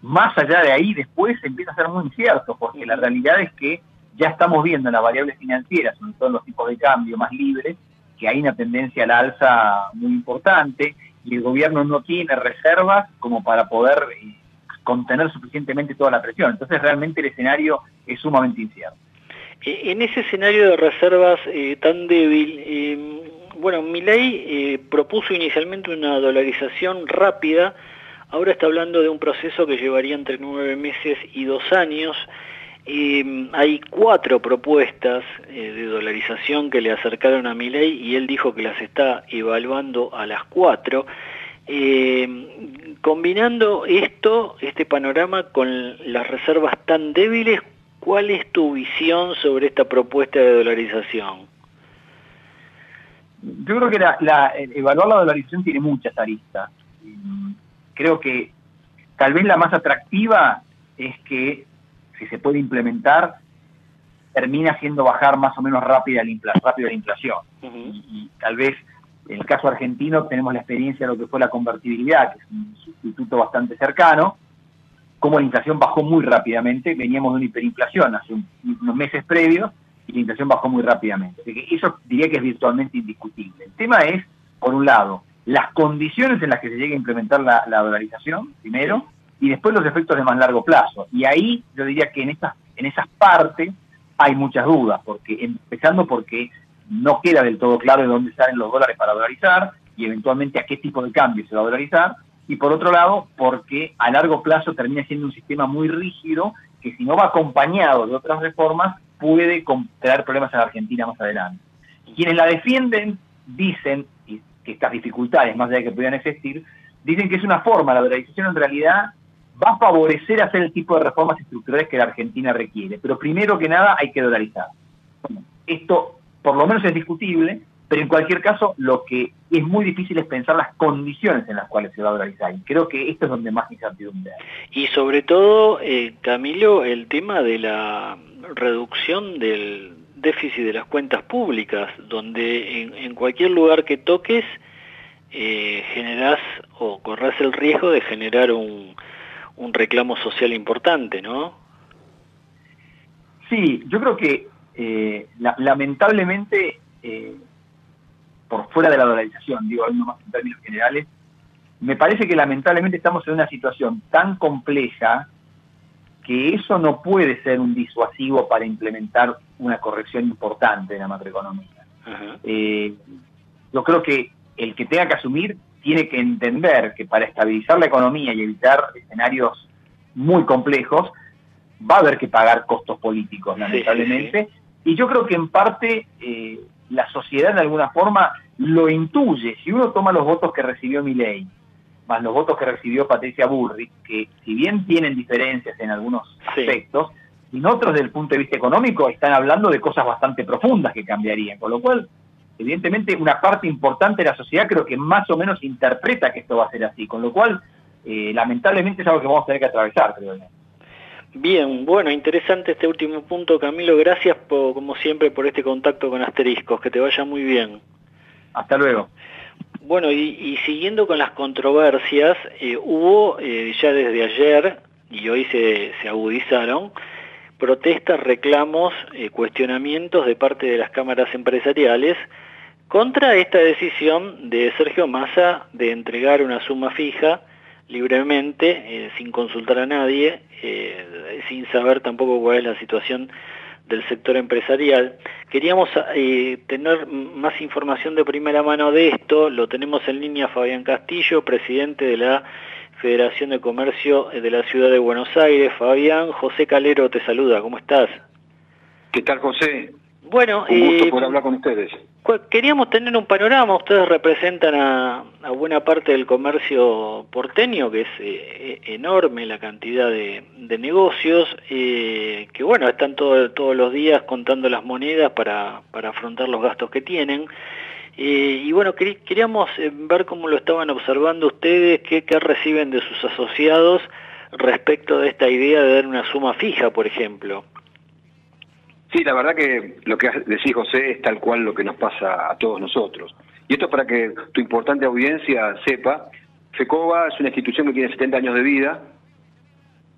más allá de ahí, después empieza a ser muy incierto, porque la realidad es que ya estamos viendo en las variables financieras, sobre todo en los tipos de cambio más libres, que hay una tendencia al alza muy importante y el gobierno no tiene reservas como para poder eh, contener suficientemente toda la presión. Entonces realmente el escenario es sumamente incierto. E, en ese escenario de reservas eh, tan débil, eh, bueno, Milei eh, propuso inicialmente una dolarización rápida, ahora está hablando de un proceso que llevaría entre nueve meses y dos años. Eh, hay cuatro propuestas eh, de dolarización que le acercaron a Milei y él dijo que las está evaluando a las cuatro. Eh, combinando esto, este panorama con las reservas tan débiles, ¿cuál es tu visión sobre esta propuesta de dolarización? Yo creo que la, la, evaluar la dolarización tiene muchas aristas. Creo que tal vez la más atractiva es que si se puede implementar, termina haciendo bajar más o menos rápida la, rápido la inflación. y, y, tal vez en el caso argentino tenemos la experiencia de lo que fue la convertibilidad, que es un sustituto bastante cercano, como la inflación bajó muy rápidamente, veníamos de una hiperinflación hace un, unos meses previos, y la inflación bajó muy rápidamente. Así que eso diría que es virtualmente indiscutible. El tema es, por un lado, las condiciones en las que se llegue a implementar la, la dolarización, primero, y después los efectos de más largo plazo. Y ahí yo diría que en esas, en esas partes hay muchas dudas, porque empezando porque no queda del todo claro de dónde salen los dólares para dolarizar y eventualmente a qué tipo de cambio se va a dolarizar, y por otro lado porque a largo plazo termina siendo un sistema muy rígido que si no va acompañado de otras reformas puede traer problemas a la Argentina más adelante. Quienes la defienden dicen que estas dificultades, más allá de que pudieran existir, dicen que es una forma, la dolarización en realidad va a favorecer hacer el tipo de reformas estructurales que la Argentina requiere. Pero primero que nada hay que dolarizar. Esto por lo menos es discutible, pero en cualquier caso lo que es muy difícil es pensar las condiciones en las cuales se va a dolarizar. Y creo que esto es donde más incertidumbre hay. Y sobre todo, eh, Camilo, el tema de la reducción del déficit de las cuentas públicas, donde en, en cualquier lugar que toques eh, generás o corres el riesgo de generar un un reclamo social importante, ¿no? Sí, yo creo que eh, la, lamentablemente, eh, por fuera de la dolarización, digo algo más en términos generales, me parece que lamentablemente estamos en una situación tan compleja que eso no puede ser un disuasivo para implementar una corrección importante de la macroeconomía. Eh, yo creo que el que tenga que asumir tiene que entender que para estabilizar la economía y evitar escenarios muy complejos, va a haber que pagar costos políticos, lamentablemente. Sí, sí, sí. Y yo creo que en parte eh, la sociedad de alguna forma lo intuye. Si uno toma los votos que recibió Milei, más los votos que recibió Patricia Burri, que si bien tienen diferencias en algunos aspectos, en otros desde el punto de vista económico están hablando de cosas bastante profundas que cambiarían. Con lo cual, evidentemente una parte importante de la sociedad creo que más o menos interpreta que esto va a ser así, con lo cual eh, lamentablemente es algo que vamos a tener que atravesar, creo yo. Bien, bueno, interesante este último punto, Camilo. Gracias, por, como siempre, por este contacto con Asteriscos. Que te vaya muy bien. Hasta luego. Bueno, y, y siguiendo con las controversias, eh, hubo eh, ya desde ayer, y hoy se, se agudizaron, protestas, reclamos, eh, cuestionamientos de parte de las cámaras empresariales contra esta decisión de Sergio Massa de entregar una suma fija libremente, eh, sin consultar a nadie, eh, sin saber tampoco cuál es la situación del sector empresarial. Queríamos eh, tener más información de primera mano de esto, lo tenemos en línea Fabián Castillo, presidente de la Federación de Comercio de la Ciudad de Buenos Aires. Fabián, José Calero te saluda, ¿cómo estás? ¿Qué tal, José? Bueno, Un gusto por hablar con ustedes. Queríamos tener un panorama, ustedes representan a, buena parte del comercio porteño, que es eh, e- enorme la cantidad de, negocios, eh, que bueno, están todo- todos los días contando las monedas para, para afrontar los gastos que tienen. Eh, y bueno, queríamos ver cómo lo estaban observando ustedes, qué, qué reciben de sus asociados respecto de esta idea de dar una suma fija, por ejemplo. Sí, la verdad que lo que decís, José, es tal cual lo que nos pasa a todos nosotros. Y esto para que tu importante audiencia sepa, FECOBA es una institución que tiene 70 años de vida,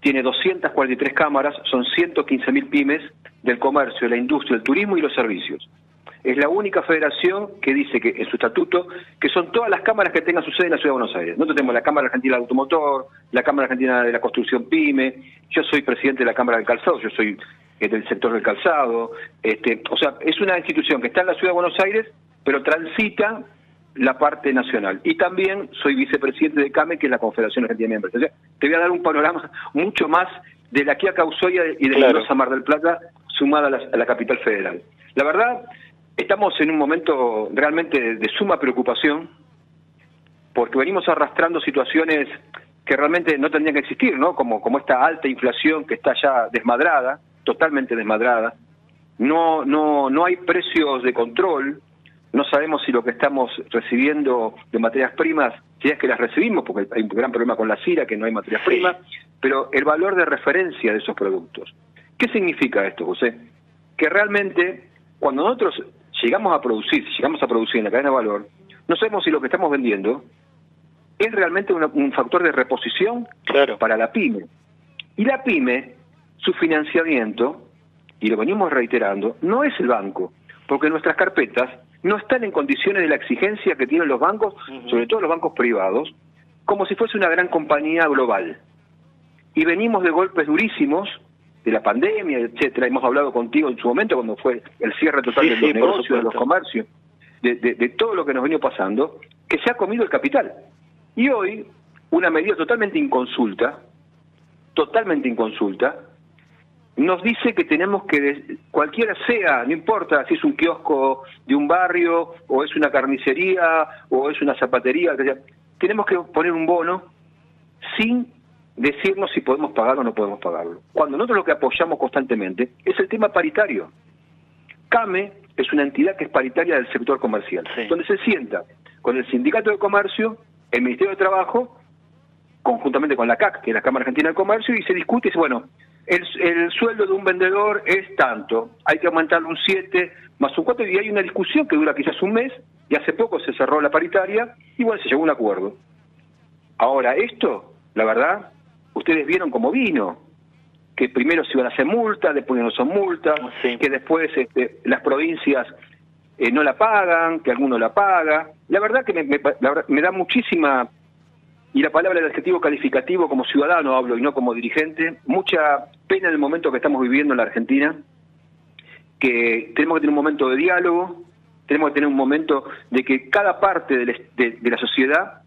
tiene 243 cámaras, son 115.000 pymes del comercio, la industria, el turismo y los servicios. Es la única federación que dice que en su estatuto que son todas las cámaras que tengan su sede en la Ciudad de Buenos Aires. Nosotros tenemos la Cámara Argentina del Automotor, la Cámara Argentina de la Construcción PYME, yo soy presidente de la Cámara del Calzado, yo soy eh, del sector del calzado. Este, o sea, es una institución que está en la Ciudad de Buenos Aires, pero transita la parte nacional. Y también soy vicepresidente de CAME, que es la Confederación Argentina de Miembros. O sea, te voy a dar un panorama mucho más de la Kia Causoya y de Claro. Mendoza Mar del Plata sumada a la, a la capital federal. La verdad, estamos en un momento realmente de, de suma preocupación porque venimos arrastrando situaciones que realmente no tendrían que existir, ¿no? Como, como esta alta inflación que está ya desmadrada, totalmente desmadrada. No, no, no hay precios de control, no sabemos si lo que estamos recibiendo de materias primas, si es que las recibimos, porque hay un gran problema con la CIRA, que no hay materias primas, pero el valor de referencia de esos productos. ¿Qué significa esto, José? Que realmente cuando nosotros llegamos a producir, si llegamos a producir en la cadena de valor, no sabemos si lo que estamos vendiendo es realmente una- un factor de reposición para la pyme. Y la pyme, su financiamiento, y lo venimos reiterando, no es el banco, porque nuestras carpetas no están en condiciones de la exigencia que tienen los bancos, sobre todo los bancos privados, como si fuese una gran compañía global. Y venimos de golpes durísimos de la pandemia, etcétera. Hemos hablado contigo en su momento cuando fue el cierre total Sí, de los negocios, de los comercios, de, de- de todo lo que nos venido pasando, que se ha comido el capital. Y hoy, una medida totalmente inconsulta, totalmente inconsulta, nos dice que tenemos que, cualquiera sea, no importa si es un kiosco de un barrio, o es una carnicería, o es una zapatería, tenemos que poner un bono sin decirnos si podemos pagarlo o no podemos pagarlo. Cuando nosotros lo que apoyamos constantemente es el tema paritario. CAME es una entidad que es paritaria del sector comercial, donde se sienta con el Sindicato de Comercio, el Ministerio de Trabajo, conjuntamente con la CAC, que es la Cámara Argentina del Comercio, y se discute y dice, bueno, el, el sueldo de un vendedor es tanto, hay que aumentarlo un 7 más un 4, y hay una discusión que dura quizás un mes, y hace poco se cerró la paritaria, y bueno, se llegó a un acuerdo. Ahora, esto, la verdad, ustedes vieron cómo vino, que primero se iban a hacer multas, después no son multas, que después este, las provincias eh, no la pagan, que alguno la paga. La verdad que me, me- la me da muchísima, y la palabra del adjetivo calificativo como ciudadano hablo y no como dirigente, mucha pena en el momento que estamos viviendo en la Argentina, que tenemos que tener un momento de diálogo, tenemos que tener un momento de que cada parte de, de la sociedad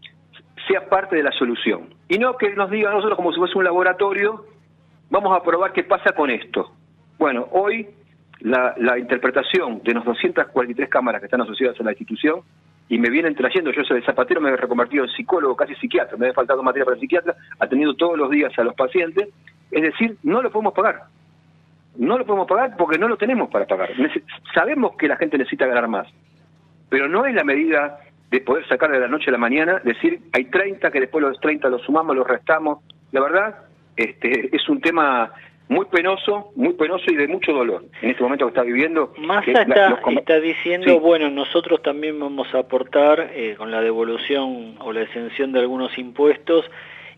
sea parte de la solución. Y no que nos diga a nosotros como si fuese un laboratorio, vamos a probar qué pasa con esto. Bueno, hoy la, interpretación de las 243 cámaras que están asociadas a la institución, y me vienen trayendo, yo soy de zapatero, me he reconvertido en psicólogo, casi psiquiatra, me había faltado materia para psiquiatra, atendiendo todos los días a los pacientes, es decir, no lo podemos pagar. No lo podemos pagar porque no lo tenemos para pagar. Sabemos que la gente necesita ganar más, pero no es la medida de poder sacar de la noche a la mañana, decir, hay 30, que después los 30 los sumamos, los restamos. La verdad, este, es un tema muy penoso, muy penoso y de mucho dolor en este momento que está viviendo. Massa la- está, está diciendo, Sí. bueno, nosotros también vamos a aportar eh, con la devolución o la exención de algunos impuestos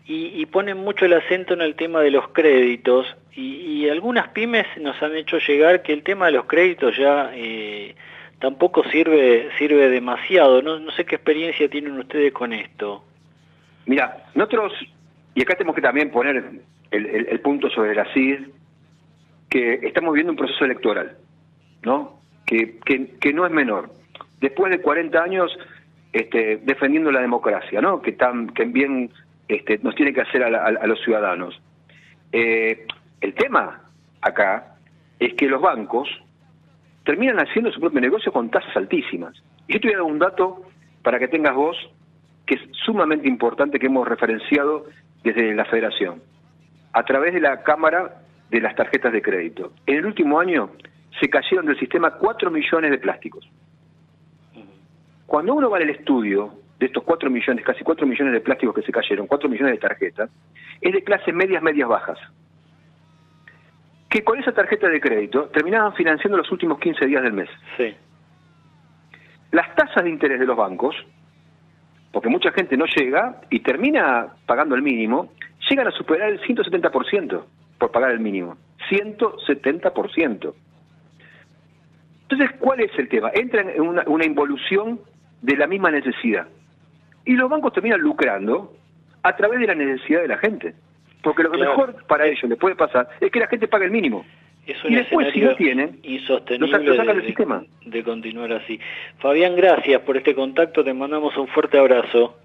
y, y ponen mucho el acento en el tema de los créditos y, y algunas pymes nos han hecho llegar que el tema de los créditos ya eh, tampoco sirve sirve demasiado. No, no sé qué experiencia tienen ustedes con esto. Mira, nosotros, y acá tenemos que también poner el, el- punto sobre la CID, que estamos viendo un proceso electoral, ¿no? Que, que, que no es menor. Después de 40 años este, defendiendo la democracia, ¿no? Que, tan, que bien este, nos tiene que hacer a, la- a los ciudadanos. Eh, el tema acá es que los bancos terminan haciendo su propio negocio con tasas altísimas. Y yo te voy a dar un dato para que tengas vos, que es sumamente importante que hemos referenciado desde la federación, a través de la Cámara de las tarjetas de crédito. En el último año se cayeron del sistema 4 millones de plásticos. Cuando uno va al estudio de estos 4 millones, casi 4 millones de plásticos que se cayeron, 4 millones de tarjetas, es de clases medias, medias, bajas. Que con esa tarjeta de crédito terminaban financiando los últimos 15 días del mes. Sí. Las tasas de interés de los bancos, porque mucha gente no llega y termina pagando el mínimo, llegan a superar el 170% por pagar el mínimo. 170%. Entonces, ¿cuál es el tema? Entra en una, una involución de la misma necesidad. Y los bancos terminan lucrando a través de la necesidad de la gente. Porque lo que Claro. mejor para ellos les puede pasar es que la gente pague el mínimo. Es un Y después, si no tienen, insostenible lo sa- lo sacan de- del sistema. de continuar así. Fabián, gracias por este contacto, te mandamos un fuerte abrazo.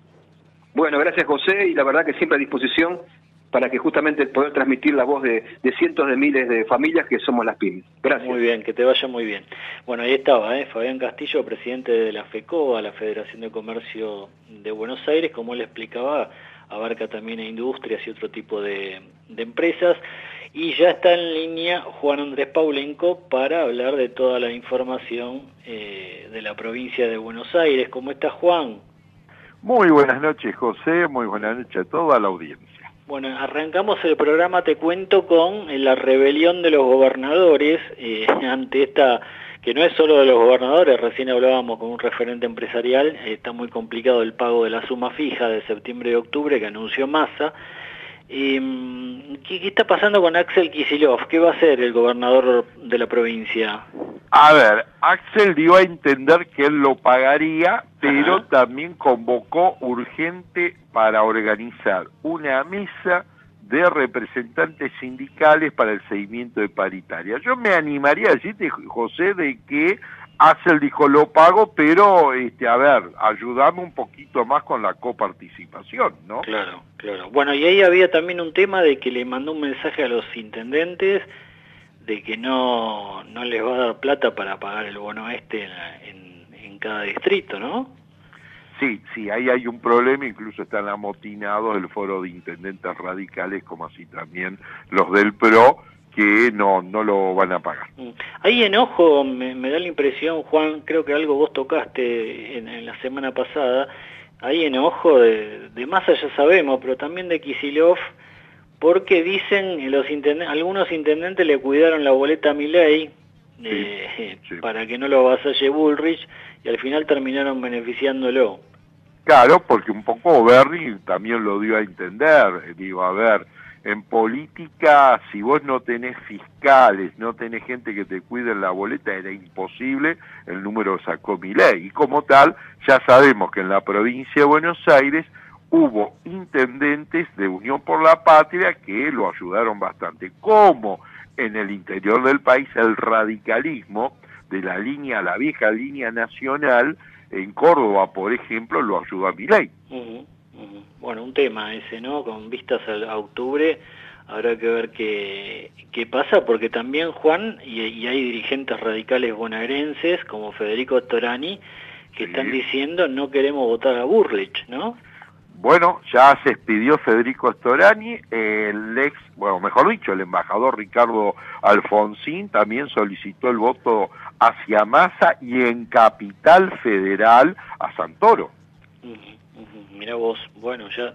Bueno, gracias José y la verdad que siempre a disposición para que justamente poder transmitir la voz de, de cientos de miles de familias que somos las pymes. Gracias. Muy bien, que te vaya muy bien. Bueno, ahí estaba, ¿eh? Fabián Castillo, presidente de la FECOA, la Federación de Comercio de Buenos Aires, como él explicaba, abarca también a industrias y otro tipo de, de empresas. Y ya está en línea Juan Andrés Paulenco para hablar de toda la información eh, de la provincia de Buenos Aires. ¿Cómo está Juan? Muy buenas noches, José. Muy buenas noches a toda la audiencia. Bueno, arrancamos el programa, te cuento, con la rebelión de los gobernadores eh, [LAUGHS] ante esta, que no es solo de los gobernadores, recién hablábamos con un referente empresarial, está muy complicado el pago de la suma fija de septiembre y octubre que anunció Massa. Eh, ¿qué, qué está pasando con Axel Kisilov? ¿Qué va a hacer el gobernador de la provincia? A ver, Axel dio a entender que él lo pagaría, pero también convocó urgente para organizar una mesa de representantes sindicales para el seguimiento de paritaria. Yo me animaría a decirte, José, de que Axel dijo lo pago, pero, este, a ver, ayudame un poquito más con la coparticipación, ¿no? Claro, claro. Bueno, y ahí había también un tema de que le mandó un mensaje a los intendentes de que no, no les va a dar plata para pagar el bono este en, en, en cada distrito, ¿no? Sí, sí, ahí hay un problema, incluso están amotinados el foro de intendentes radicales, como así también los del PRO, que no, no lo van a pagar. Hay enojo, me, me da la impresión, Juan, creo que algo vos tocaste en, en la semana pasada, hay enojo de, de Massa ya sabemos, pero también de Kisilov, porque dicen los intenden- algunos intendentes le cuidaron la boleta a Milei eh, para que no lo avasalle Bullrich al final terminaron beneficiándolo. Claro, porque un poco Berry también lo dio a entender, digo, a ver, en política, si vos no tenés fiscales, no tenés gente que te cuide la boleta, era imposible, el número sacó mi ley. Y como tal, ya sabemos que en la provincia de Buenos Aires hubo intendentes de Unión por la Patria que lo ayudaron bastante. Como en el interior del país el radicalismo de la línea, la vieja línea nacional, en Córdoba, por ejemplo, lo ayudó a. Ujú, ujú. Bueno, un tema ese, ¿no? Con vistas a, octubre habrá que ver qué, qué pasa, porque también Juan, y, y hay dirigentes radicales bonaerenses como Federico Torani, que están diciendo no queremos votar a Burlich, ¿no? Bueno, ya se expidió Federico Storani, el ex, bueno, mejor dicho, el embajador Ricardo Alfonsín también solicitó el voto hacia Massa y en Capital Federal a Santoro. Mira vos, bueno, ya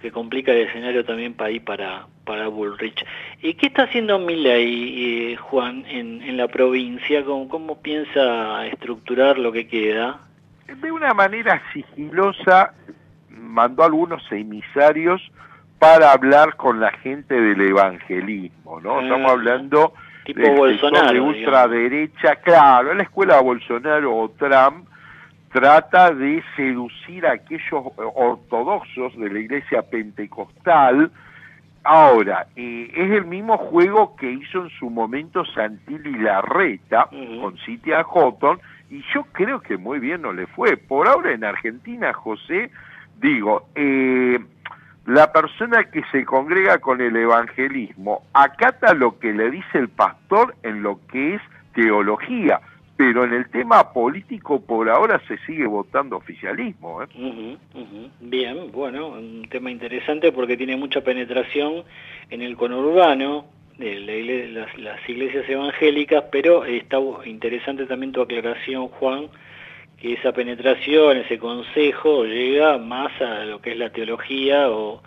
que complica el escenario también para ahí para, para Bullrich. ¿Y qué está haciendo Milley, eh, Juan, en, en la provincia? ¿Cómo, ¿Cómo piensa estructurar lo que queda? De una manera sigilosa mandó algunos emisarios para hablar con la gente del evangelismo, ¿no? Estamos Ah, hablando tipo sector Bolsonaro, de ultraderecha, claro, la escuela Bolsonaro o Trump trata de seducir a aquellos ortodoxos de la iglesia pentecostal. Ahora, eh, es el mismo juego que hizo en su momento Santilli Larreta con Citia Houghton, y yo creo que muy bien no le fue. Por ahora en Argentina, José, digo, eh, la persona que se congrega con el evangelismo acata lo que le dice el pastor en lo que es teología, pero en el tema político por ahora se sigue votando oficialismo. ¿eh? Bien, bueno, un tema interesante porque tiene mucha penetración en el conurbano, de las, las iglesias evangélicas, pero está interesante también tu aclaración, Juan, que esa penetración, ese consejo llega más a lo que es la teología o,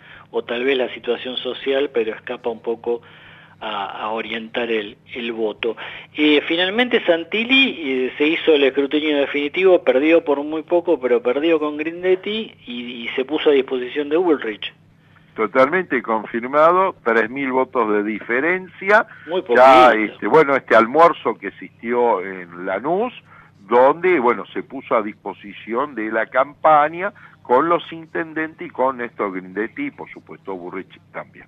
tal vez la situación social, pero escapa un poco a, orientar el, voto. Eh, finalmente Santilli eh, se hizo el escrutinio definitivo, perdió por muy poco, pero perdió con Grindetti y, se puso a disposición de Ulrich. Totalmente confirmado, 3.000 votos de diferencia. Muy ya, este, bueno, este almuerzo que existió en Lanús, donde, bueno, se puso a disposición de la campaña con los intendentes y con Néstor Grindetti y, por supuesto, Burrich también.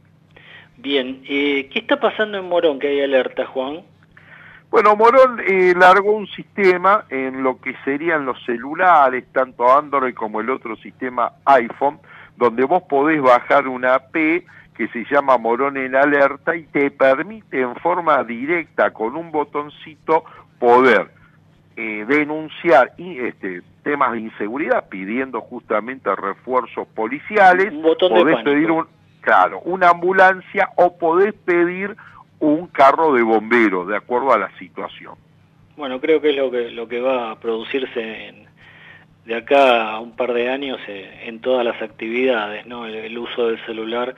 Bien, eh, ¿qué está pasando en Morón que hay alerta, Juan? Bueno, Morón eh, largó un sistema en lo que serían los celulares, tanto Android como el otro sistema iPhone, donde vos podés bajar una app que se llama Morón en alerta y te permite en forma directa con un botoncito poder eh, denunciar y, este, temas de inseguridad pidiendo justamente refuerzos policiales, un podés pedir un, claro, una ambulancia o podés pedir un carro de bomberos de acuerdo a la situación. Bueno, creo que es lo que lo que va a producirse de acá a un par de años eh, en todas las actividades, ¿no? El, uso del celular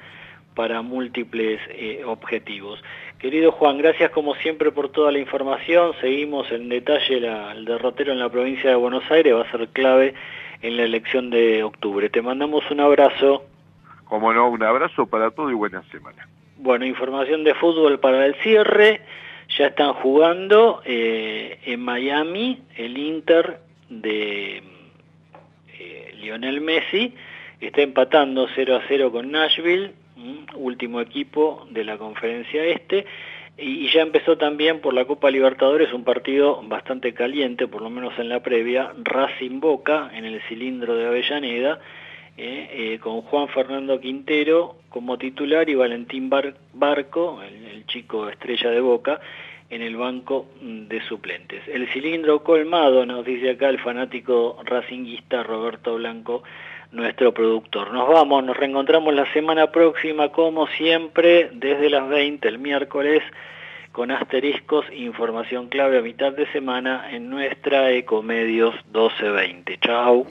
para múltiples eh, objetivos. Querido Juan, gracias como siempre por toda la información. Seguimos en detalle el derrotero en la provincia de Buenos Aires, va a ser clave en la elección de octubre. Te mandamos un abrazo. Como no, un abrazo para todo y buena semana. Bueno, información de fútbol para el cierre. Ya están jugando eh, en Miami el Inter de eh, Lionel Messi. Está empatando 0 a 0 con Nashville último equipo de la conferencia este, y ya empezó también por la Copa Libertadores un partido bastante caliente, por lo menos en la previa, Racing Boca en el cilindro de Avellaneda, eh, eh, con Juan Fernando Quintero como titular y Valentín Barco, el, chico estrella de Boca, en el banco de suplentes. El cilindro colmado, nos dice acá el fanático racinguista Roberto Blanco, nuestro productor. Nos vamos, nos reencontramos la semana próxima, como siempre, desde las 20, el miércoles, con asteriscos, información clave a mitad de semana en nuestra Ecomedios 1220. Chao.